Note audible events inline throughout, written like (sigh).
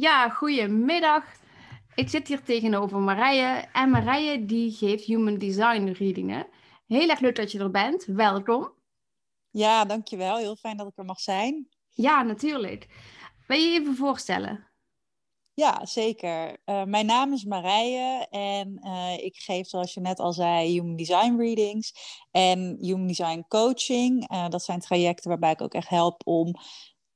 Ja, goedemiddag. Ik zit hier tegenover Marije en Marije die geeft Human Design readingen. Heel erg leuk dat je er bent. Welkom. Ja, dankjewel. Heel fijn dat ik er mag zijn. Ja, natuurlijk. Wil je je even voorstellen? Ja, zeker. Uh, mijn naam is Marije en uh, ik geef, zoals je net al zei, Human Design readings en Human Design coaching. Uh, dat zijn trajecten waarbij ik ook echt help om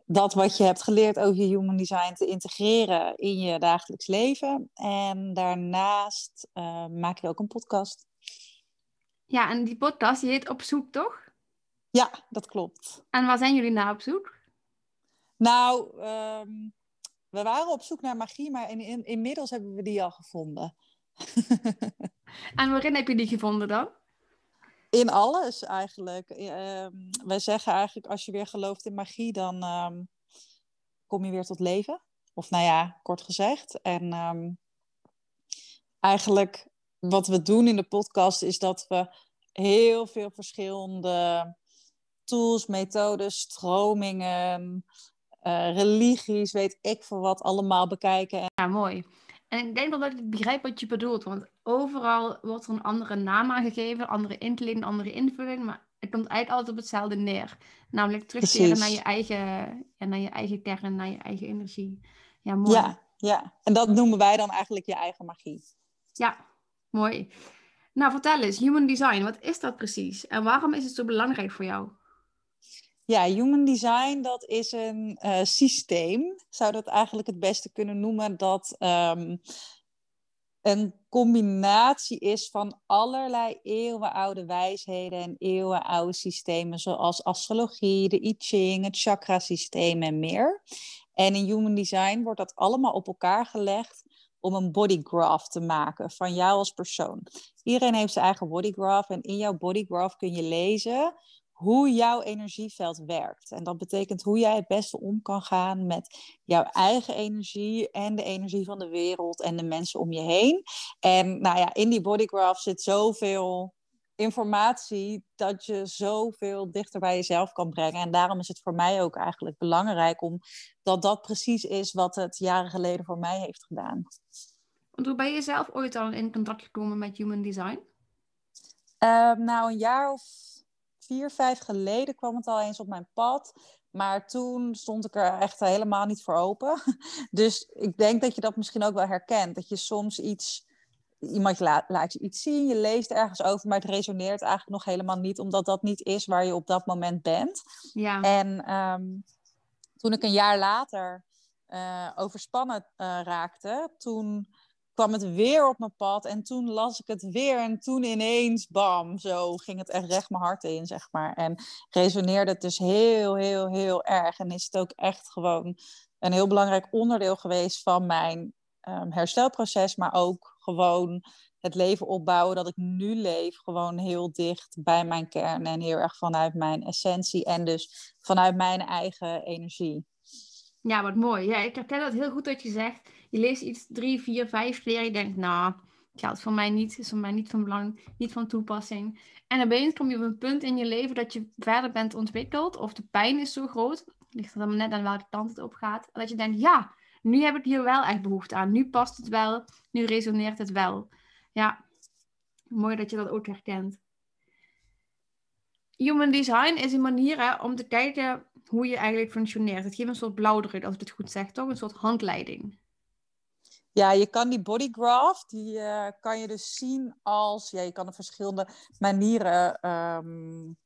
dat wat je hebt geleerd over Human Design te integreren in je dagelijks leven. En daarnaast maak je ook een podcast. Ja, en die podcast die heet Op Zoek, toch? Ja, dat klopt. En waar zijn jullie naar op zoek? Nou, um, we waren op zoek naar magie, maar in, in, inmiddels hebben we die al gevonden. (laughs) en waarin heb je die gevonden dan? In alles eigenlijk. Uh, wij zeggen eigenlijk, als je weer gelooft in magie, dan um, kom je weer tot leven. Of nou ja, kort gezegd. En um, eigenlijk wat we doen in de podcast is dat we heel veel verschillende tools, methodes, stromingen, uh, religies, weet ik voor wat, allemaal bekijken. Ja, mooi. En ik denk dat ik begrijp wat je bedoelt, want overal wordt er een andere naam aangegeven, andere indeling, andere invulling, maar het komt eigenlijk altijd op hetzelfde neer. Namelijk terugkeren naar je, eigen, ja, naar je eigen kern, naar je eigen energie. Ja, mooi. Ja, ja, en dat noemen wij dan eigenlijk je eigen magie. Ja, mooi. Nou, vertel eens, human design, wat is dat precies? En waarom is het zo belangrijk voor jou? Ja, human design, dat is een uh, systeem, zou dat eigenlijk het beste kunnen noemen, dat um, een combinatie is van allerlei eeuwenoude wijsheden en eeuwenoude systemen, zoals astrologie, de I Ching, het chakrasysteem en meer. En in human design wordt dat allemaal op elkaar gelegd om een bodygraph te maken van jou als persoon. Iedereen heeft zijn eigen bodygraph en in jouw bodygraph kun je lezen hoe jouw energieveld werkt. En dat betekent hoe jij het beste om kan gaan met jouw eigen energie en de energie van de wereld en de mensen om je heen. En nou ja, in die bodygraph zit zoveel informatie dat je zoveel dichter bij jezelf kan brengen. En daarom is het voor mij ook eigenlijk belangrijk om dat dat precies is wat het jaren geleden voor mij heeft gedaan. Want hoe ben je zelf ooit al in contact gekomen met Human Design? Uh, nou, een jaar of vier, vijf geleden kwam het al eens op mijn pad. Maar toen stond ik er echt helemaal niet voor open. (laughs) Dus ik denk dat je dat misschien ook wel herkent. Dat je soms iets, iemand laat, laat je iets zien, je leest ergens over, maar het resoneert eigenlijk nog helemaal niet, omdat dat niet is waar je op dat moment bent. Ja. En ehm, toen ik een jaar later uh, overspannen uh, raakte, toen kwam het weer op mijn pad en toen las ik het weer en toen ineens, bam, zo ging het echt recht mijn hart in, zeg maar. En resoneerde het dus heel, heel, heel erg. En is het ook echt gewoon een heel belangrijk onderdeel geweest van mijn um, herstelproces, maar ook gewoon het leven opbouwen dat ik nu leef, gewoon heel dicht bij mijn kern en heel erg vanuit mijn essentie en dus vanuit mijn eigen energie. Ja, wat mooi. Ja, ik herken dat heel goed dat je zegt. Je leest iets drie, vier, vijf keer. Je denkt, nou, geldt voor mij niet. Is voor mij niet van belang, niet van toepassing. En opeens kom je op een punt in je leven dat je verder bent ontwikkeld. Of de pijn is zo groot. Ligt er dan net aan welke kant het op gaat. Dat je denkt, ja, nu heb ik hier wel echt behoefte aan. Nu past het wel. Nu resoneert het wel. Ja, mooi dat je dat ook herkent. Human design is een manier om te kijken hoe je eigenlijk functioneert. Het geeft een soort blauwdruk, als ik het goed zeg, toch? Een soort handleiding. Ja, je kan die bodygraph, die uh, kan je dus zien als... Ja, je kan er verschillende manieren um,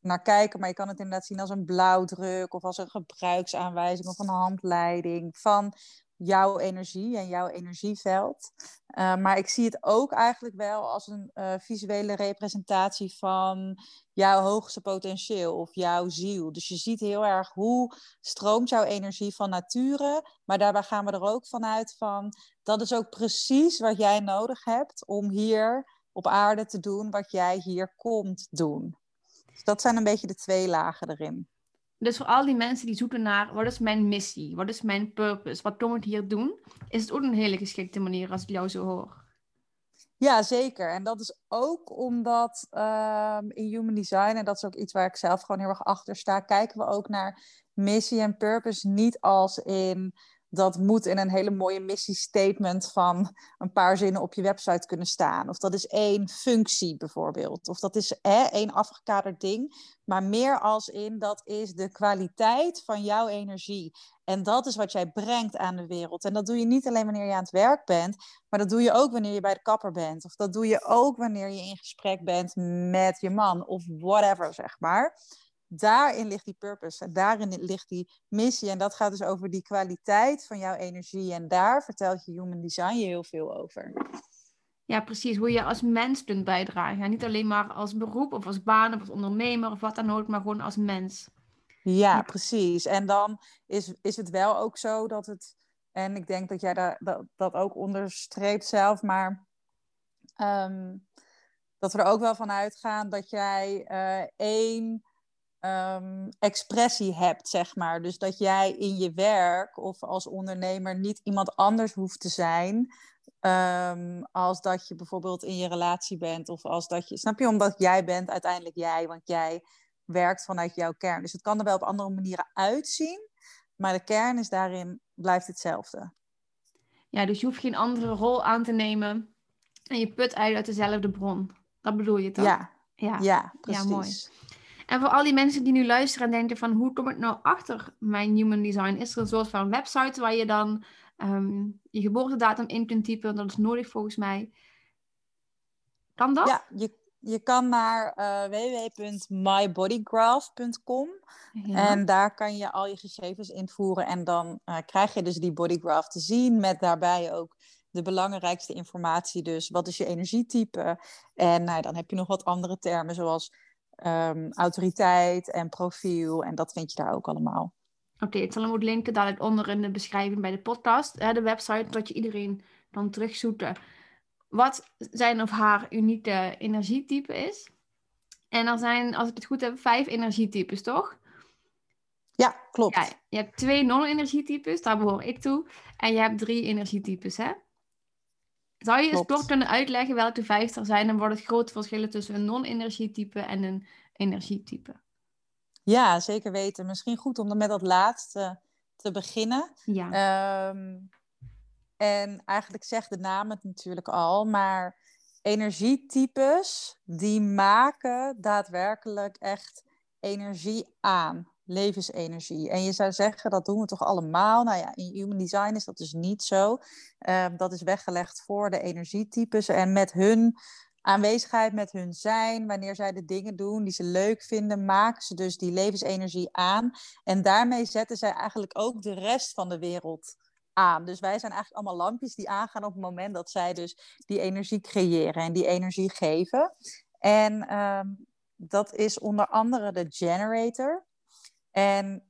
naar kijken. Maar je kan het inderdaad zien als een blauwdruk... of als een gebruiksaanwijzing of een handleiding... van jouw energie en jouw energieveld. Uh, maar ik zie het ook eigenlijk wel als een uh, visuele representatie van jouw hoogste potentieel of jouw ziel. Dus je ziet heel erg hoe stroomt jouw energie van nature. Maar daarbij gaan we er ook vanuit van dat is ook precies wat jij nodig hebt om hier op aarde te doen wat jij hier komt doen. Dus dat zijn een beetje de twee lagen erin. Dus voor al die mensen die zoeken naar wat is mijn missie, wat is mijn purpose, wat kom ik hier doen, is het ook een hele geschikte manier als ik jou zo hoor. Ja, zeker. En dat is ook omdat um, in Human Design, en dat is ook iets waar ik zelf gewoon heel erg achter sta, kijken we ook naar missie en purpose niet als in dat moet in een hele mooie missiestatement van een paar zinnen op je website kunnen staan. Of dat is één functie bijvoorbeeld. Of dat is hè, één afgekaderd ding. Maar meer als in dat is de kwaliteit van jouw energie. En dat is wat jij brengt aan de wereld. En dat doe je niet alleen wanneer je aan het werk bent, maar dat doe je ook wanneer je bij de kapper bent. Of dat doe je ook wanneer je in gesprek bent met je man of whatever, zeg maar daarin ligt die purpose. En daarin ligt die missie. En dat gaat dus over die kwaliteit van jouw energie. En daar vertelt je Human Design je heel veel over. Ja, precies. Hoe je als mens kunt bijdragen. niet alleen maar als beroep of als baan of als ondernemer of wat dan ook, maar gewoon als mens. Ja, precies. En dan is, is het wel ook zo dat het. En ik denk dat jij daar, dat, dat ook onderstreept zelf, maar. Ehm, dat we er ook wel van uitgaan dat jij uh, één um, expressie hebt, zeg maar. Dus dat jij in je werk of als ondernemer niet iemand anders hoeft te zijn. Um, als dat je bijvoorbeeld in je relatie bent. Of als dat je. Snap je? Omdat jij bent uiteindelijk jij. Want jij werkt vanuit jouw kern. Dus het kan er wel op andere manieren uitzien. Maar de kern is daarin blijft hetzelfde. Ja, dus je hoeft geen andere rol aan te nemen. En je put uit dezelfde bron. Dat bedoel je toch? Ja, ja, ja precies. Ja, mooi. En voor al die mensen die nu luisteren en denken van hoe kom ik nou achter mijn human design? Is er een soort van website waar je dan ehm, je geboortedatum in kunt typen? Dat is nodig volgens mij. Kan dat? Ja, je, je kan naar uh, www.mybodygraph.com en daar kan je al je gegevens invoeren en dan uh, krijg je dus die bodygraph te zien met daarbij ook de belangrijkste informatie. Dus wat is je energietype? En nou, dan heb je nog wat andere termen zoals um, autoriteit en profiel. En dat vind je daar ook allemaal. Oké, ik zal hem ook linken dadelijk onder in de beschrijving bij de podcast. Hè, de website, dat je iedereen kan terugzoeken wat zijn of haar unieke energietype is. En er zijn, als ik het goed heb, vijf energietypes, toch? Ja, klopt. Ja, je hebt twee non-energietypes, daar behoor ik toe. En je hebt drie energietypes, hè? Zou je eens kort kunnen uitleggen welke vijf er zijn en wat het grote verschillen tussen een non-energietype en een energietype? Ja, zeker weten. Misschien goed om met dat laatste te beginnen. Ja. Ehm, en eigenlijk zegt de naam het natuurlijk al, maar energietypes die maken daadwerkelijk echt energie aan levensenergie. En je zou zeggen, dat doen we toch allemaal? Nou ja, in human design is dat dus niet zo. Ehm, dat is weggelegd voor de energietypes. En met hun aanwezigheid, met hun zijn, wanneer zij de dingen doen die ze leuk vinden, maken ze dus die levensenergie aan. En daarmee zetten zij eigenlijk ook de rest van de wereld aan. Dus wij zijn eigenlijk allemaal lampjes die aangaan op het moment dat zij dus die energie creëren en die energie geven. En ehm, dat is onder andere de generator. En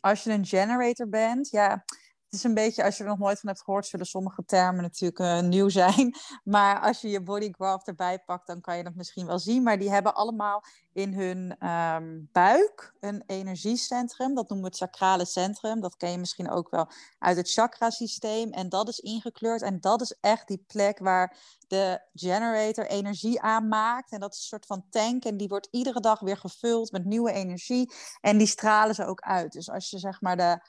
als je een generator bent, ja, het is een beetje, als je er nog nooit van hebt gehoord, zullen sommige termen natuurlijk uh, nieuw zijn. (laughs) Maar als je je bodygraph erbij pakt, dan kan je dat misschien wel zien. Maar die hebben allemaal in hun ehm, buik een energiecentrum. Dat noemen we het sacrale centrum. Dat ken je misschien ook wel uit het chakrasysteem. En dat is ingekleurd. En dat is echt die plek waar de generator energie aanmaakt. En dat is een soort van tank. En die wordt iedere dag weer gevuld met nieuwe energie. En die stralen ze ook uit. Dus als je zeg maar de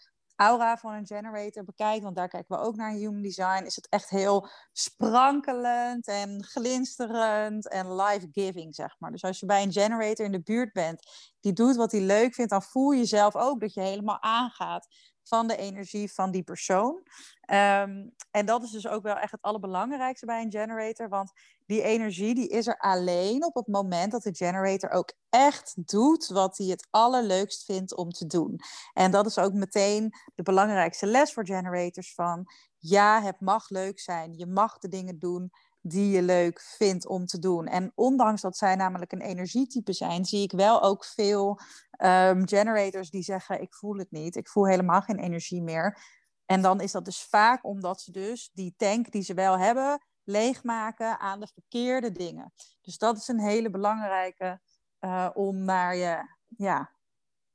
aura van een generator bekijkt, want daar kijken we ook naar human design, is het echt heel sprankelend en glinsterend en life-giving, zeg maar. Dus als je bij een generator in de buurt bent, die doet wat hij leuk vindt, dan voel je zelf ook dat je helemaal aangaat van de energie van die persoon. Ehm, en dat is dus ook wel echt het allerbelangrijkste bij een generator, want die energie die is er alleen op het moment dat de generator ook echt doet wat hij het allerleukst vindt om te doen. En dat is ook meteen de belangrijkste les voor generators van ja, het mag leuk zijn. Je mag de dingen doen die je leuk vindt om te doen. En ondanks dat zij namelijk een energietype zijn, zie ik wel ook veel um, generators die zeggen: Ik voel het niet, ik voel helemaal geen energie meer. En dan is dat dus vaak omdat ze dus die tank die ze wel hebben, leegmaken aan de verkeerde dingen. Dus dat is een hele belangrijke uh, om naar je, ja,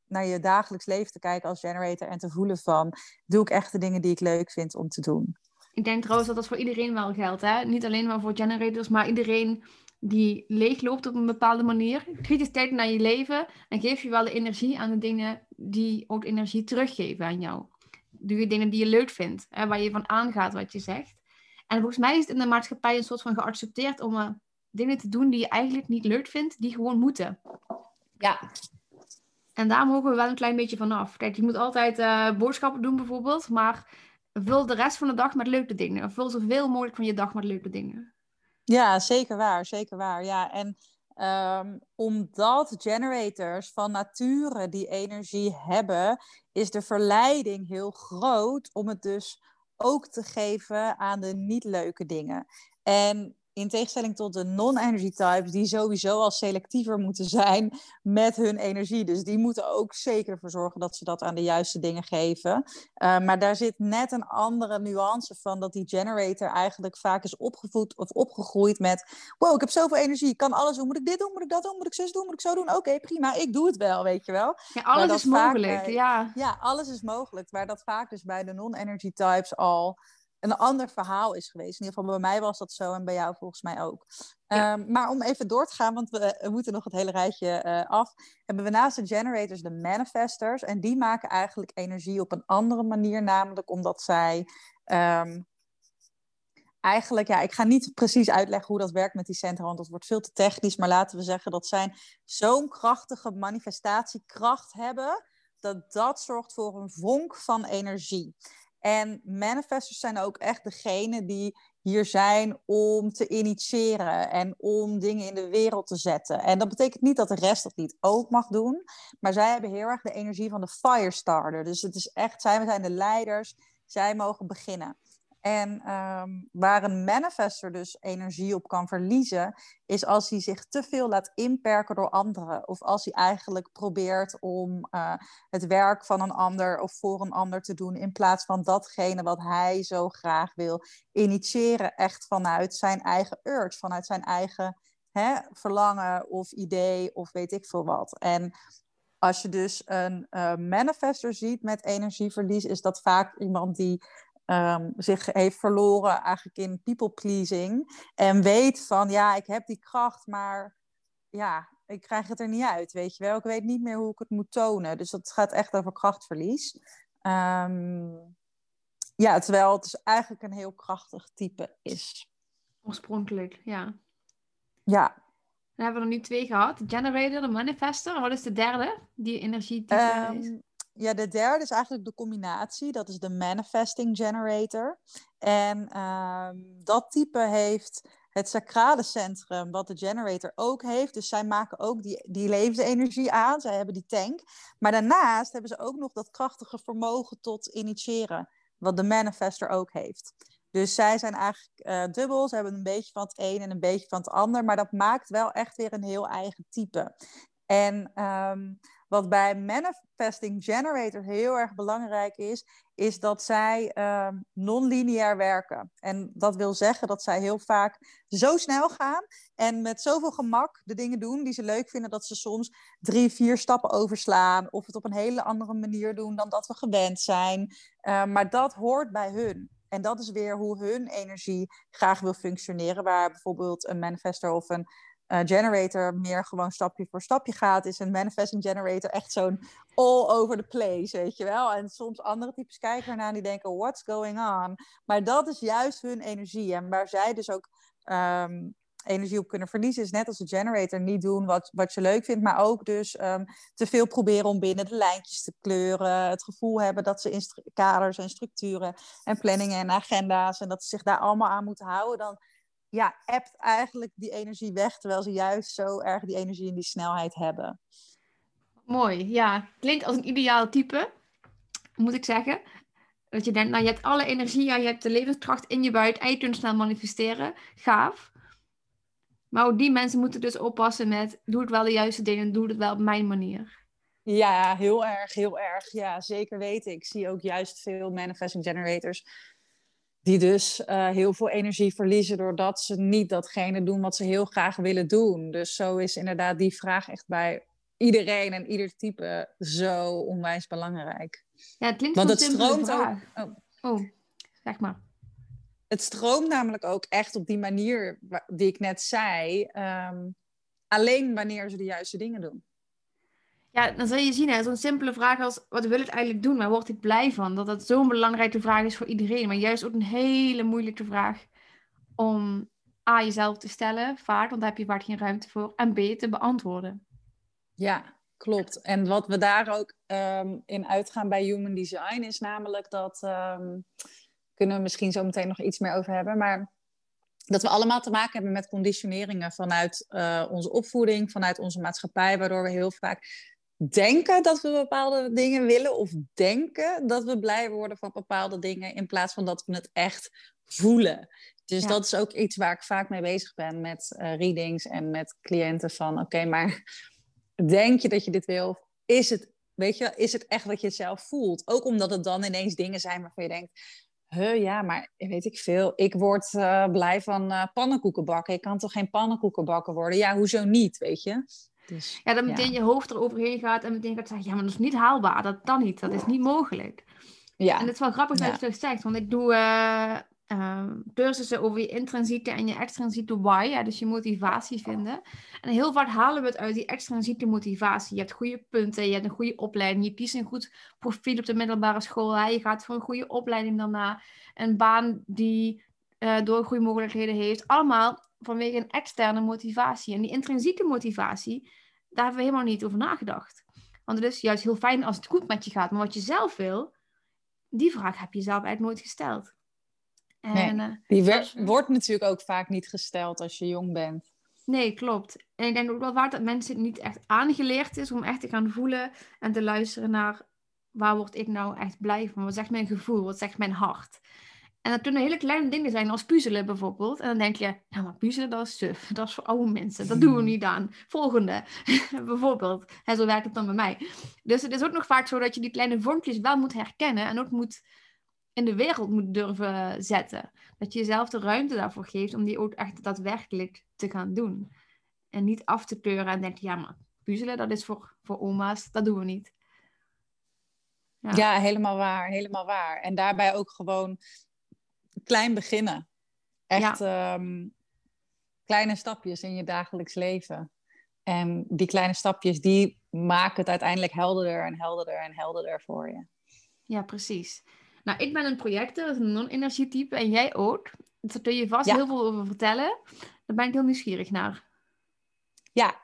naar je dagelijks leven te kijken als generator en te voelen van, doe ik echt de dingen die ik leuk vind om te doen. Ik denk trouwens dat dat voor iedereen wel geldt. Hè? Niet alleen maar voor generators, maar iedereen die leegloopt op een bepaalde manier. Kritisch kijken naar je leven en geef je wel de energie aan de dingen die ook energie teruggeven aan jou. doe je dingen die je leuk vindt, hè, waar je van aangaat wat je zegt. En volgens mij is het in de maatschappij een soort van geaccepteerd om uh, dingen te doen die je eigenlijk niet leuk vindt, die gewoon moeten. Ja. En daar mogen we wel een klein beetje vanaf. Kijk, je moet altijd uh, boodschappen doen bijvoorbeeld, maar vul de rest van de dag met leuke dingen. Vul zoveel mogelijk van je dag met leuke dingen. Ja, zeker waar, zeker waar. Ja, en um, omdat generators van nature die energie hebben, is de verleiding heel groot om het dus ook te geven aan de niet leuke dingen. En in tegenstelling tot de non-energy types, die sowieso al selectiever moeten zijn met hun energie. Dus die moeten ook zeker ervoor zorgen dat ze dat aan de juiste dingen geven. Uh, maar daar zit net een andere nuance van dat die generator eigenlijk vaak is opgevoed of opgegroeid met: wow, ik heb zoveel energie, ik kan alles doen. Moet ik dit doen? Moet ik dat doen? Moet ik zus doen? Moet ik zo doen? Oké, prima, ik doe het wel, weet je wel. Ja, alles is mogelijk, ja. Ja, alles is mogelijk. Waar dat vaak dus bij de non-energy types al een ander verhaal is geweest. In ieder geval bij mij was dat zo en bij jou volgens mij ook. Ehm, maar om even door te gaan, want we, moeten nog het hele rijtje uh, af. Hebben we naast de generators de manifestors. En die maken eigenlijk energie op een andere manier. Namelijk omdat zij ehm, eigenlijk, ja, ik ga niet precies uitleggen hoe dat werkt met die centra, want dat wordt veel te technisch. Maar laten we zeggen dat zij zo'n krachtige manifestatiekracht hebben, dat dat zorgt voor een vonk van energie. En manifestors zijn ook echt degene die hier zijn om te initiëren en om dingen in de wereld te zetten. En dat betekent niet dat de rest dat niet ook mag doen, maar zij hebben heel erg de energie van de firestarter. Dus het is echt, zij zijn de leiders, zij mogen beginnen. En um, waar een manifester dus energie op kan verliezen, is als hij zich te veel laat inperken door anderen. Of als hij eigenlijk probeert om uh, het werk van een ander of voor een ander te doen, in plaats van datgene wat hij zo graag wil initiëren, echt vanuit zijn eigen urge, vanuit zijn eigen hè, verlangen of idee of weet ik veel wat. En als je dus een uh, manifester ziet met energieverlies, is dat vaak iemand die um, zich heeft verloren eigenlijk in people pleasing. En weet van ja, ik heb die kracht, maar ja, ik krijg het er niet uit, weet je wel. Ik weet niet meer hoe ik het moet tonen. Dus dat gaat echt over krachtverlies. Um, ja, terwijl het dus eigenlijk een heel krachtig type is. Oorspronkelijk, ja. Ja. Dan hebben we er nu twee gehad. De generator, de manifester. Wat is de derde? Die energietype um, is? Ja, de derde is eigenlijk de combinatie. Dat is de manifesting generator. En ehm, dat type heeft het sacrale centrum, wat de generator ook heeft. Dus zij maken ook die, die levensenergie aan. Zij hebben die tank. Maar daarnaast hebben ze ook nog dat krachtige vermogen tot initiëren. Wat de manifester ook heeft. Dus zij zijn eigenlijk uh, dubbel. Ze hebben een beetje van het een en een beetje van het ander. Maar dat maakt wel echt weer een heel eigen type. En ehm, wat bij Manifesting Generator heel erg belangrijk is, is dat zij uh, non-lineair werken. En dat wil zeggen dat zij heel vaak zo snel gaan en met zoveel gemak de dingen doen die ze leuk vinden, dat ze soms drie, vier stappen overslaan of het op een hele andere manier doen dan dat we gewend zijn. Uh, maar dat hoort bij hun. En dat is weer hoe hun energie graag wil functioneren. Waar bijvoorbeeld een manifester of een uh, generator meer gewoon stapje voor stapje gaat, is een manifesting generator echt zo'n all over the place, weet je wel. En soms andere types kijken ernaar en die denken, what's going on? Maar dat is juist hun energie. En waar zij dus ook um, energie op kunnen verliezen, is net als de generator niet doen wat, wat je leuk vindt, maar ook dus um, te veel proberen om binnen de lijntjes te kleuren. Het gevoel hebben dat ze in kaders en structuren en planningen en agenda's en dat ze zich daar allemaal aan moeten houden. Dan ja, appt eigenlijk die energie weg, terwijl ze juist zo erg die energie en die snelheid hebben. Mooi, ja. Klinkt als een ideaal type, moet ik zeggen. Dat je denkt, nou, je hebt alle energie, ja, je hebt de levenskracht in je buit en je kunt snel manifesteren. Gaaf. Maar ook die mensen moeten dus oppassen met, doe het wel de juiste dingen, doe het wel op mijn manier. Ja, heel erg, heel erg. Ja, zeker weten. Ik zie ook juist veel manifesting generators die dus uh, heel veel energie verliezen doordat ze niet datgene doen wat ze heel graag willen doen. Dus zo is inderdaad die vraag echt bij iedereen en ieder type zo onwijs belangrijk. Ja, het klinkt Want het stroomt ook. Oh. oh, zeg maar. Het stroomt namelijk ook echt op die manier die ik net zei. Um, alleen wanneer ze de juiste dingen doen. Ja, dan zul je zien, zo'n simpele vraag als, wat wil ik eigenlijk doen, waar word ik blij van? Dat dat zo'n belangrijke vraag is voor iedereen, maar juist ook een hele moeilijke vraag om A, jezelf te stellen, vaak, want daar heb je vaak geen ruimte voor, en B, te beantwoorden. Ja, klopt. En wat we daar ook um, in uitgaan bij Human Design is namelijk dat, um, kunnen we misschien zo meteen nog iets meer over hebben, maar dat we allemaal te maken hebben met conditioneringen vanuit uh, onze opvoeding, vanuit onze maatschappij, waardoor we heel vaak denken dat we bepaalde dingen willen of denken dat we blij worden van bepaalde dingen in plaats van dat we het echt voelen. Dus dat is ook iets waar ik vaak mee bezig ben met uh, readings en met cliënten van oké, maar denk je dat je dit wil? Is het, weet je, is het echt wat je zelf voelt? Ook omdat het dan ineens dingen zijn waarvan je denkt, huh, ja, maar weet ik veel. Ik word uh, blij van uh, pannenkoeken bakken. Ik kan toch geen pannenkoeken bakken worden? Ja, hoezo niet, weet je? Dus, ja, dat meteen je hoofd eroverheen gaat en meteen gaat zeggen, ja, maar dat is niet haalbaar. Dat kan niet, dat is niet mogelijk. Ja. En het is wel grappig dat je het zegt, want ik doe uh, cursussen over je intrinsieke en je extrinsieke why, ja, dus je motivatie vinden. En heel vaak halen we het uit die extrinsieke motivatie. Je hebt goede punten, je hebt een goede opleiding, je kiest een goed profiel op de middelbare school, hè? je gaat voor een goede opleiding daarna, een baan die uh, doorgroeimogelijkheden heeft. Allemaal vanwege een externe motivatie. En die intrinsieke motivatie, daar hebben we helemaal niet over nagedacht. Want het is juist heel fijn als het goed met je gaat. Maar wat je zelf wil, die vraag heb je zelf eigenlijk nooit gesteld. En, nee, die wordt natuurlijk ook vaak niet gesteld als je jong bent. Nee, klopt. En ik denk ook wel waar dat mensen niet echt aangeleerd is om echt te gaan voelen en te luisteren naar waar word ik nou echt blij van? Wat zegt mijn gevoel? Wat zegt mijn hart? En dat kunnen hele kleine dingen zijn, als puzzelen bijvoorbeeld. En dan denk je, ja, maar puzzelen, dat is suf. (laughs) Dat is voor oude mensen. Dat doen we hmm. niet aan. Volgende, (laughs) bijvoorbeeld. En zo werkt het dan bij mij. Dus het is ook nog vaak zo dat je die kleine vormpjes wel moet herkennen. En ook moet in de wereld moet durven zetten. Dat je jezelf de ruimte daarvoor geeft om die ook echt daadwerkelijk te gaan doen. En niet af te keuren en denken, ja, maar puzzelen, dat is voor, voor oma's. Dat doen we niet. Ja. ja, helemaal waar, helemaal waar. En daarbij ook gewoon klein beginnen. Echt ehm, kleine stapjes in je dagelijks leven. En die kleine stapjes, die maken het uiteindelijk helderder en helderder en helderder voor je. Ja, precies. Nou, ik ben een projector, een non-energietype en jij ook. Daar kun je vast heel veel over vertellen. Daar ben ik heel nieuwsgierig naar. Ja,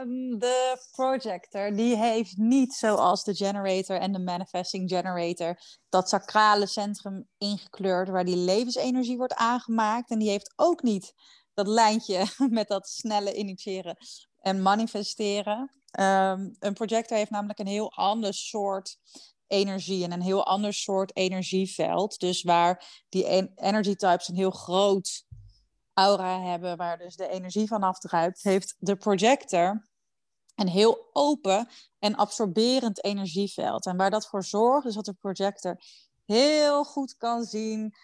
um, de projector die heeft niet zoals de generator en de manifesting generator dat sacrale centrum ingekleurd waar die levensenergie wordt aangemaakt. En die heeft ook niet dat lijntje (laughs) met dat snelle initiëren en manifesteren. Um, een projector heeft namelijk een heel ander soort energie en een heel ander soort energieveld. Dus waar die energy types een heel groot aura hebben, waar dus de energie van afdruipt, heeft de projector een heel open en absorberend energieveld. En waar dat voor zorgt, is dat de projector heel goed kan zien.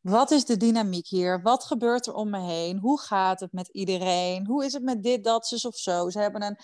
Wat is de dynamiek hier? Wat gebeurt er om me heen? Hoe gaat het met iedereen? Hoe is het met dit, dat, zus of zo? Ze hebben een,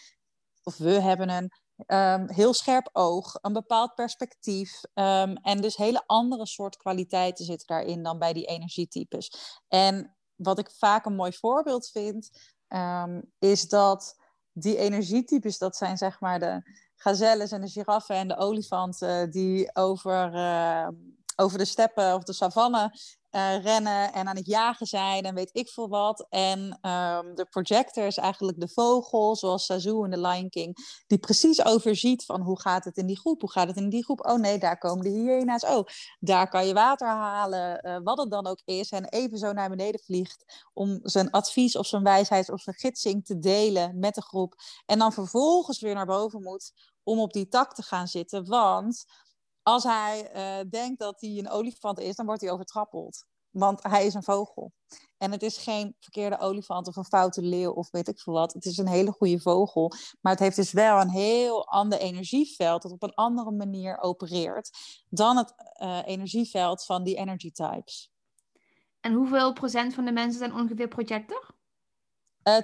of we hebben een um, heel scherp oog, een bepaald perspectief. Um, en dus hele andere soort kwaliteiten zitten daarin dan bij die energietypes. En wat ik vaak een mooi voorbeeld vind, um, is dat die energietypes, dat zijn zeg maar de gazelles en de giraffen en de olifanten die over, uh, over de steppen of de savanne uh, rennen en aan het jagen zijn en weet ik veel wat. En um, de is eigenlijk de vogel, zoals Sazu in The Lion King, die precies overziet van hoe gaat het in die groep, hoe gaat het in die groep. Oh nee, daar komen de hyena's. Oh, daar kan je water halen, uh, wat het dan ook is. En even zo naar beneden vliegt om zijn advies of zijn wijsheid of zijn gidsing te delen met de groep. En dan vervolgens weer naar boven moet om op die tak te gaan zitten, want als hij uh, denkt dat hij een olifant is, dan wordt hij overtrappeld. Want hij is een vogel. En het is geen verkeerde olifant of een foute leeuw of weet ik veel wat. Het is een hele goede vogel. Maar het heeft dus wel een heel ander energieveld dat op een andere manier opereert dan het uh, energieveld van die energy types. En hoeveel procent van de mensen zijn ongeveer projector? Uh,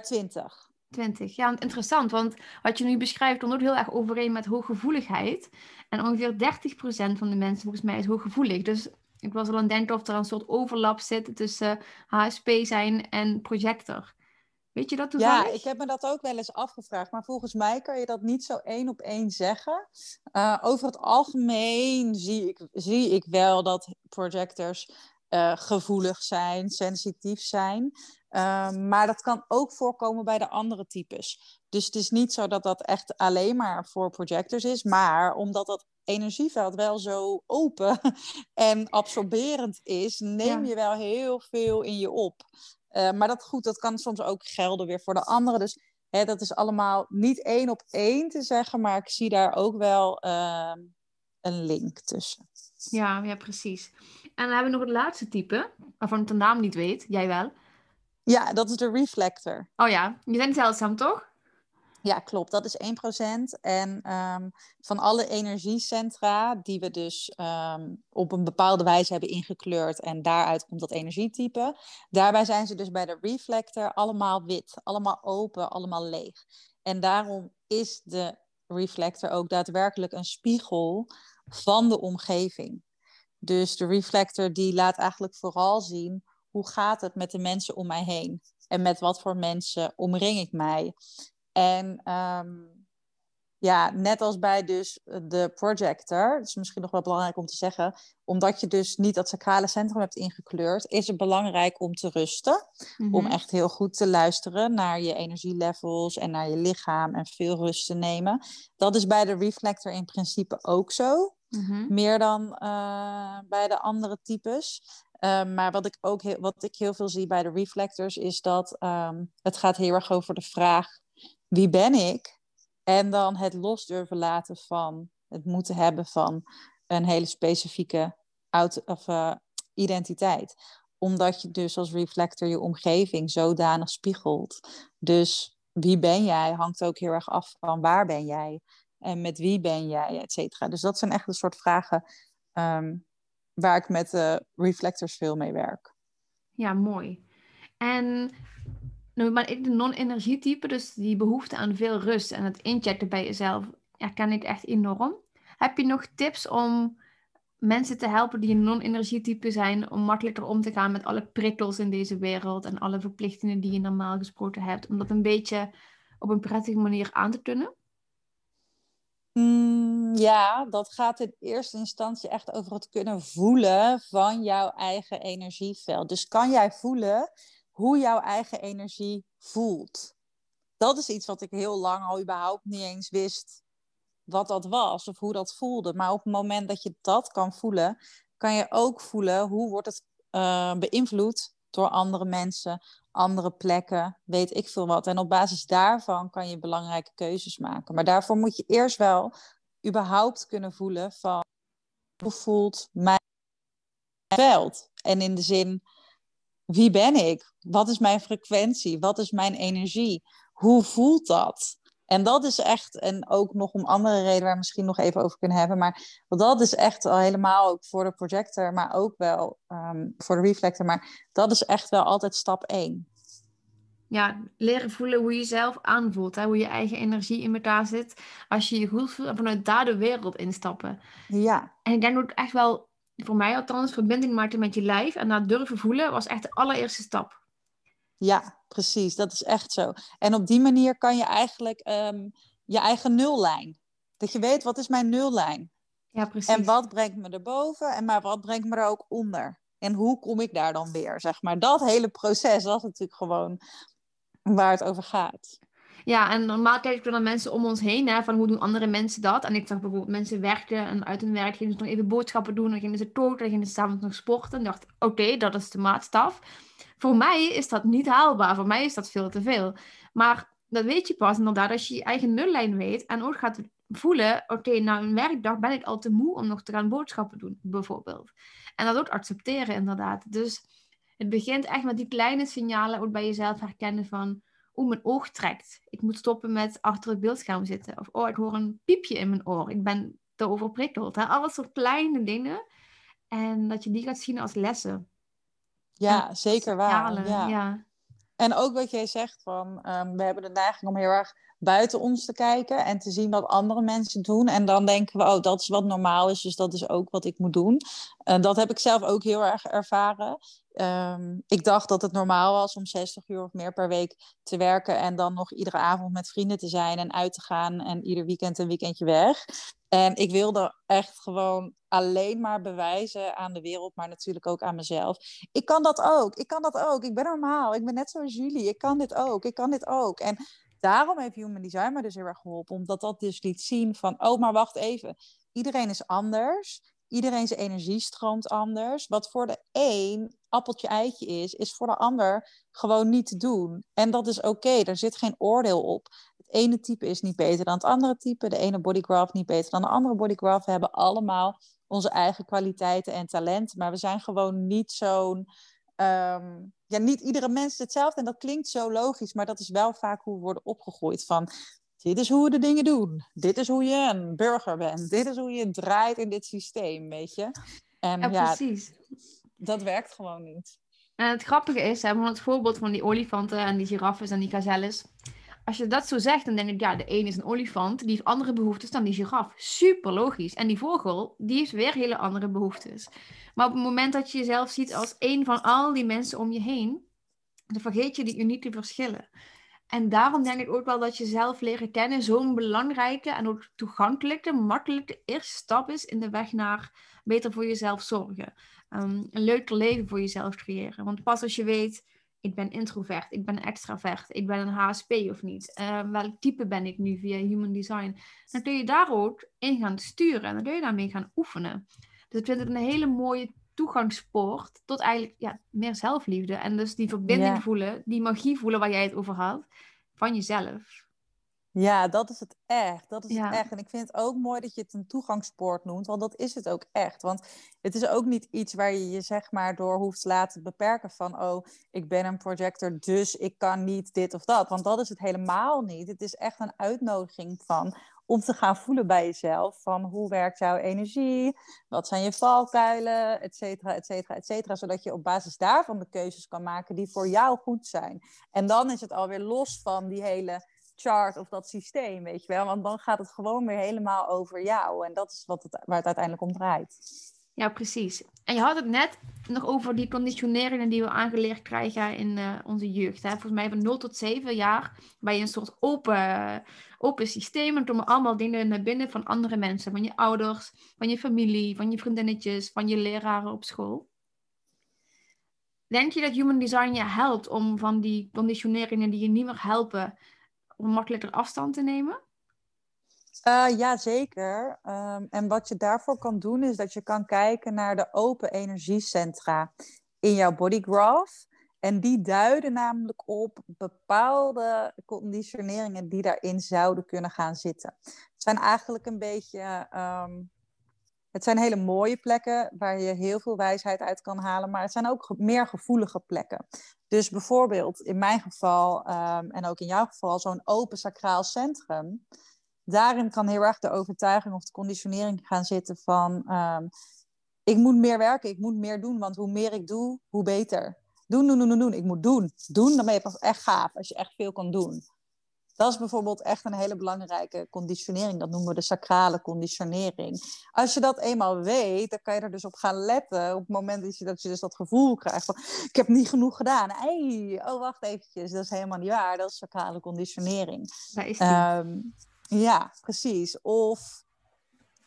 20. 20. Ja, interessant, want wat je nu beschrijft komt ook heel erg overeen met hooggevoeligheid. En ongeveer 30% van de mensen volgens mij is hooggevoelig. Dus ik was al aan het denken of er een soort overlap zit tussen HSP zijn en projector. Weet je dat toevallig? Ja, ik heb me dat ook wel eens afgevraagd. Maar volgens mij kan je dat niet zo één op één zeggen. Uh, over het algemeen zie ik, zie ik wel dat projectors uh, gevoelig zijn, sensitief zijn. Uh, maar dat kan ook voorkomen bij de andere types. Dus het is niet zo dat dat echt alleen maar voor projectors is. Maar omdat dat energieveld wel zo open (laughs) en absorberend is, neem je wel heel veel in je op. Uh, maar dat goed, dat kan soms ook gelden weer voor de anderen. Dus hè, dat is allemaal niet één op één te zeggen, maar ik zie daar ook wel uh, een link tussen. Ja, ja, precies. En dan hebben we nog het laatste type, waarvan ik de naam niet weet. Jij wel? Ja, dat is de reflector. Oh ja, je bent zeldzaam toch? Ja, klopt. Dat is 1%. En um, van alle energiecentra die we dus um, op een bepaalde wijze hebben ingekleurd en daaruit komt dat energietype, daarbij zijn ze dus bij de reflector allemaal wit, allemaal open, allemaal leeg. En daarom is de reflector ook daadwerkelijk een spiegel van de omgeving. Dus de reflector die laat eigenlijk vooral zien hoe gaat het met de mensen om mij heen en met wat voor mensen omring ik mij. En um, ja, net als bij dus de projector, dat is misschien nog wel belangrijk om te zeggen, omdat je dus niet dat sacrale centrum hebt ingekleurd, is het belangrijk om te rusten. Om echt heel goed te luisteren naar je energielevels en naar je lichaam en veel rust te nemen. Dat is bij de reflector in principe ook zo. Mm-hmm. Meer dan uh, bij de andere types. Um, maar wat ik ook heel, wat ik heel veel zie bij de reflectors is dat um, het gaat heel erg over de vraag wie ben ik? En dan het los durven laten van het moeten hebben van een hele specifieke auto, of, uh, identiteit. Omdat je dus als reflector je omgeving zodanig spiegelt. Dus wie ben jij hangt ook heel erg af van waar ben jij en met wie ben jij, et cetera. Dus dat zijn echt een soort vragen um, waar ik met uh, reflectors veel mee werk. Ja, mooi. En maar ik de non-energietype, dus die behoefte aan veel rust en het inchecken bij jezelf, herken ik echt enorm. Heb je nog tips om mensen te helpen die een non-energietype zijn, om makkelijker om te gaan met alle prikkels in deze wereld en alle verplichtingen die je normaal gesproken hebt, om dat een beetje op een prettige manier aan te kunnen? Mm, ja, dat gaat in eerste instantie echt over het kunnen voelen van jouw eigen energieveld. Dus kan jij voelen hoe jouw eigen energie voelt. Dat is iets wat ik heel lang al überhaupt niet eens wist wat dat was of hoe dat voelde. Maar op het moment dat je dat kan voelen, kan je ook voelen hoe wordt het uh, beïnvloed door andere mensen, andere plekken, weet ik veel wat. En op basis daarvan kan je belangrijke keuzes maken. Maar daarvoor moet je eerst wel überhaupt kunnen voelen van hoe voelt mijn veld? En in de zin, wie ben ik? Wat is mijn frequentie? Wat is mijn energie? Hoe voelt dat? En dat is echt, en ook nog om andere redenen waar we misschien nog even over kunnen hebben, maar dat is echt al helemaal ook voor de projector, maar ook wel um, voor de reflector, maar dat is echt wel altijd stap één. Ja, leren voelen hoe je jezelf aanvoelt, hè? hoe je eigen energie in elkaar zit. Als je je goed voelt en vanuit daar de wereld instappen. Ja. En ik denk ook echt wel voor mij althans, verbinding maken met je lijf en dat durven voelen was echt de allereerste stap. Ja, precies. Dat is echt zo. En op die manier kan je eigenlijk um, je eigen nullijn. Dat je weet, wat is mijn nullijn? Ja, precies. En wat brengt me erboven en maar wat brengt me er ook onder? En hoe kom ik daar dan weer, zeg maar. Dat hele proces, dat is natuurlijk gewoon waar het over gaat. Ja, en normaal kijk ik naar mensen om ons heen, hè, van hoe doen andere mensen dat. En ik zag bijvoorbeeld mensen werken en uit hun werk gingen ze nog even boodschappen doen. Dan gingen ze koken, dan gingen ze s'avonds nog sporten. En dacht, oké, dat is de maatstaf. Voor mij is dat niet haalbaar. Voor mij is dat veel te veel. Maar dat weet je pas inderdaad als je je eigen nullijn weet. En ook gaat voelen, oké, na een werkdag ben ik al te moe om nog te gaan boodschappen doen, bijvoorbeeld. En dat ook accepteren inderdaad. Dus het begint echt met die kleine signalen ook bij jezelf herkennen van oeh, mijn oog trekt. Ik moet stoppen met achter het beeldscherm zitten. Of oh, ik hoor een piepje in mijn oor. Ik ben te overprikkeld. Hè? Alles soort kleine dingen. En dat je die gaat zien als lessen. Ja, zeker waar. Ja. ja. En ook wat jij zegt van, um, we hebben de neiging om heel erg buiten ons te kijken en te zien wat andere mensen doen. En dan denken we, oh, dat is wat normaal is, dus dat is ook wat ik moet doen. En dat heb ik zelf ook heel erg ervaren. Ehm, ik dacht dat het normaal was om 60 uur of meer per week te werken en dan nog iedere avond met vrienden te zijn en uit te gaan en ieder weekend een weekendje weg. En ik wilde echt gewoon alleen maar bewijzen aan de wereld, maar natuurlijk ook aan mezelf. Ik kan dat ook. Ik kan dat ook. Ik ben normaal. Ik ben net zoals jullie. Ik kan dit ook. Ik kan dit ook. En daarom heeft Human Design me dus heel erg geholpen. Omdat dat dus liet zien van, oh, maar wacht even. Iedereen is anders. Iedereen zijn energie stroomt anders. Wat voor de een appeltje eitje is, is voor de ander gewoon niet te doen. En dat is oké. Okay. Er zit geen oordeel op ene type is niet beter dan het andere type. De ene bodygraph niet beter dan de andere bodygraph. We hebben allemaal onze eigen kwaliteiten en talenten. Maar we zijn gewoon niet zo'n. Ehm, ja, niet iedere mens is hetzelfde. En dat klinkt zo logisch, maar dat is wel vaak hoe we worden opgegroeid. Van dit is hoe we de dingen doen. Dit is hoe je een burger bent. Dit is hoe je draait in dit systeem, weet je. En ja, ja precies. Dat werkt gewoon niet. En het grappige is, hè, het voorbeeld van die olifanten en die giraffen en die gazelles als je dat zo zegt, dan denk ik, ja, de een is een olifant, die heeft andere behoeftes dan die giraf. Super logisch. En die vogel, die heeft weer hele andere behoeftes. Maar op het moment dat je jezelf ziet als een van al die mensen om je heen, dan vergeet je die unieke verschillen. En daarom denk ik ook wel dat je zelf leren kennen zo'n belangrijke en ook toegankelijke, makkelijke eerste stap is in de weg naar beter voor jezelf zorgen. Um, een leuker leven voor jezelf creëren. Want pas als je weet ik ben introvert, ik ben extravert, ik ben een HSP of niet. Uh, welk type ben ik nu via Human Design? Dan kun je daar ook in gaan sturen en dan kun je daarmee gaan oefenen. Dus ik vind het een hele mooie toegangspoort tot eigenlijk ja, meer zelfliefde. En dus die verbinding voelen, die magie voelen waar jij het over had, van jezelf. Ja, dat is het echt. Dat is het echt. En ik vind het ook mooi dat je het een toegangspoort noemt, want dat is het ook echt. Want het is ook niet iets waar je je zeg maar door hoeft te laten beperken van, oh, ik ben een projector, dus ik kan niet dit of dat. Want dat is het helemaal niet. Het is echt een uitnodiging van om te gaan voelen bij jezelf van hoe werkt jouw energie, wat zijn je valkuilen, et cetera, et cetera, et cetera. Zodat je op basis daarvan de keuzes kan maken die voor jou goed zijn. En dan is het alweer los van die hele chart of dat systeem, weet je wel. Want dan gaat het gewoon weer helemaal over jou. En dat is wat het, waar het uiteindelijk om draait. Ja, precies. En je had het net nog over die conditioneringen die we aangeleerd krijgen in uh, onze jeugd. Hè? Volgens mij van 0 tot 7 jaar je een soort open, open systeem. En komen allemaal dingen naar binnen van andere mensen. Van je ouders, van je familie, van je vriendinnetjes, van je leraren op school. Denk je dat Human Design je helpt om van die conditioneringen die je niet meer helpen, om makkelijker afstand te nemen? Uh, ja, zeker. Um, en wat je daarvoor kan doen, is dat je kan kijken naar de open energiecentra in jouw bodygraph. En die duiden namelijk op bepaalde conditioneringen die daarin zouden kunnen gaan zitten. Het zijn eigenlijk een beetje um, het zijn hele mooie plekken waar je heel veel wijsheid uit kan halen, maar het zijn ook meer gevoelige plekken. Dus bijvoorbeeld in mijn geval, um, en ook in jouw geval, zo'n open sacraal centrum. Daarin kan heel erg de overtuiging of de conditionering gaan zitten van... Um, ik moet meer werken, ik moet meer doen, want hoe meer ik doe, hoe beter. Doen, doen, doen, doen, doen. Ik moet doen. Doen, dan ben je pas echt gaaf als je echt veel kan doen. Dat is bijvoorbeeld echt een hele belangrijke conditionering. Dat noemen we de sacrale conditionering. Als je dat eenmaal weet, dan kan je er dus op gaan letten. Op het moment dat je, dat je dus dat gevoel krijgt van... ik heb niet genoeg gedaan. Hey, oh, wacht eventjes. Dat is helemaal niet waar. Dat is sacrale conditionering. Daar is um, ja, precies. Of...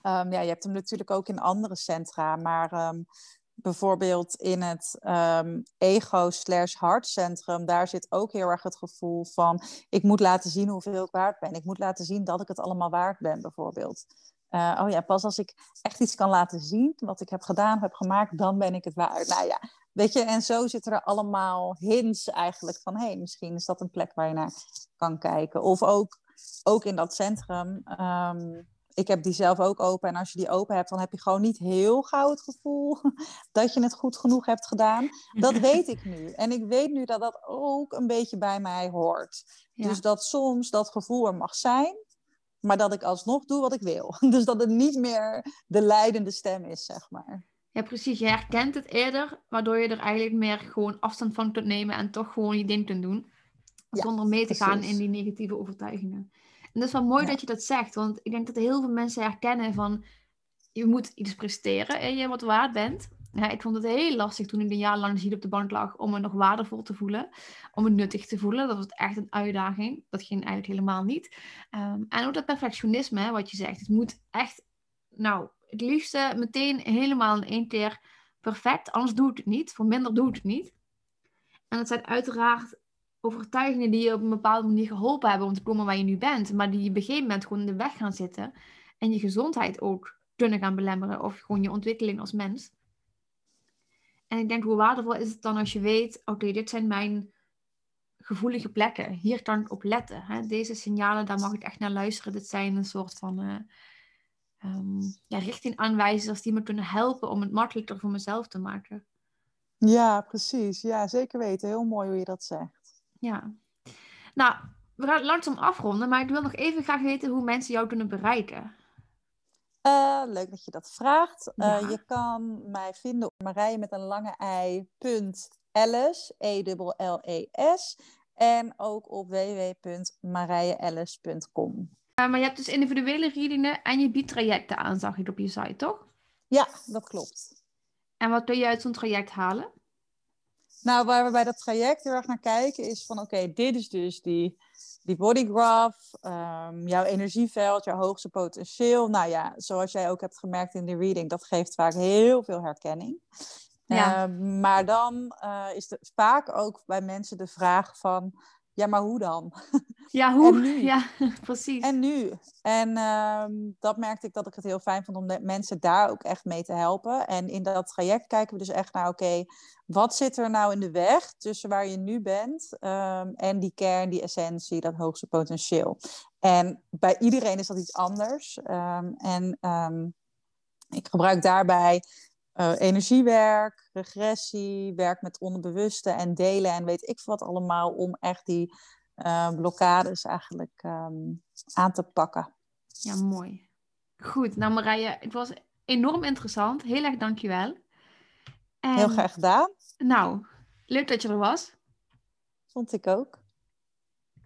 Um, ja, je hebt hem natuurlijk ook in andere centra, maar um, bijvoorbeeld in het um, ego slash hartcentrum, daar zit ook heel erg het gevoel van ik moet laten zien hoeveel ik waard ben. Ik moet laten zien dat ik het allemaal waard ben, bijvoorbeeld. Uh, oh ja, pas als ik echt iets kan laten zien, wat ik heb gedaan, heb gemaakt, dan ben ik het waard. Nou ja, weet je, en zo zitten er allemaal hints eigenlijk van, hé, hey, misschien is dat een plek waar je naar kan kijken. Of ook, ook in dat centrum, um, ik heb die zelf ook open. En als je die open hebt, dan heb je gewoon niet heel gauw het gevoel (laughs) dat je het goed genoeg hebt gedaan. Dat (laughs) weet ik nu. En ik weet nu dat dat ook een beetje bij mij hoort. Dus dat soms dat gevoel er mag zijn, maar dat ik alsnog doe wat ik wil. (laughs) Dus dat het niet meer de leidende stem is, zeg maar. Ja, precies. Je herkent het eerder, waardoor je er eigenlijk meer gewoon afstand van kunt nemen en toch gewoon je ding kunt doen. zonder mee te gaan in die negatieve overtuigingen. En dat is wel mooi Ja. dat je dat zegt, want ik denk dat heel veel mensen herkennen van je moet iets presteren en je wat waard bent. Ja, ik vond het heel lastig toen ik een jaar lang ziek op de bank lag om me nog waardevol te voelen, om me nuttig te voelen. Dat was echt een uitdaging. Dat ging eigenlijk helemaal niet. Ehm, en ook dat perfectionisme, hè, wat je zegt. Het moet echt, nou, het liefste meteen helemaal in één keer perfect, anders doe ik het niet. Voor minder doe ik het niet. En dat zijn uiteraard overtuigingen die je op een bepaalde manier geholpen hebben om te komen waar je nu bent, maar die je op een gegeven moment gewoon in de weg gaan zitten en je gezondheid ook kunnen gaan belemmeren of gewoon je ontwikkeling als mens. En ik denk, hoe waardevol is het dan als je weet, oké, dit zijn mijn gevoelige plekken. Hier kan ik op letten. Hè? Deze signalen, daar mag ik echt naar luisteren. Dit zijn een soort van eh um, ja, richtingaanwijzers die me kunnen helpen om het makkelijker voor mezelf te maken. Ja, precies. Ja, zeker weten. Heel mooi hoe je dat zegt. Ja. Nou, we gaan langzaam afronden, maar ik wil nog even graag weten hoe mensen jou kunnen bereiken. Uh, leuk dat je dat vraagt. Uh, Ja. Je kan mij vinden op Marije met een lange ei. Punt Ellis, E-L-L-E-S. En ook op www.marijeellis.com. Uh, maar je hebt dus individuele readingen en je biedt trajecten aan, zag ik op je site, toch? Ja, dat klopt. En wat kun je uit zo'n traject halen? Nou, waar we bij dat traject heel erg naar kijken is van... oké, dit is dus die, die bodygraph, um, jouw energieveld, jouw hoogste potentieel. Nou ja, zoals jij ook hebt gemerkt in de reading... dat geeft vaak heel veel herkenning. Ja. Uh, maar dan uh, is er vaak ook bij mensen de vraag van... ja, maar hoe dan? (laughs) Ja, hoe? Ja, (laughs) precies. En nu? En um, dat merkte ik dat ik het heel fijn vond om mensen daar ook echt mee te helpen. En in dat traject kijken we dus echt naar, oké, okay, wat zit er nou in de weg tussen waar je nu bent um, en die kern, die essentie, dat hoogste potentieel. En bij iedereen is dat iets anders. Um, en ik gebruik daarbij uh, energiewerk, regressie, werk met onderbewuste en delen en weet ik wat allemaal om echt die uh, blokkades eigenlijk um, aan te pakken. Ja, mooi. Goed, nou Marije, het was enorm interessant. Heel erg dankjewel. En, Heel graag gedaan. Nou, leuk dat je er was. Vond ik ook.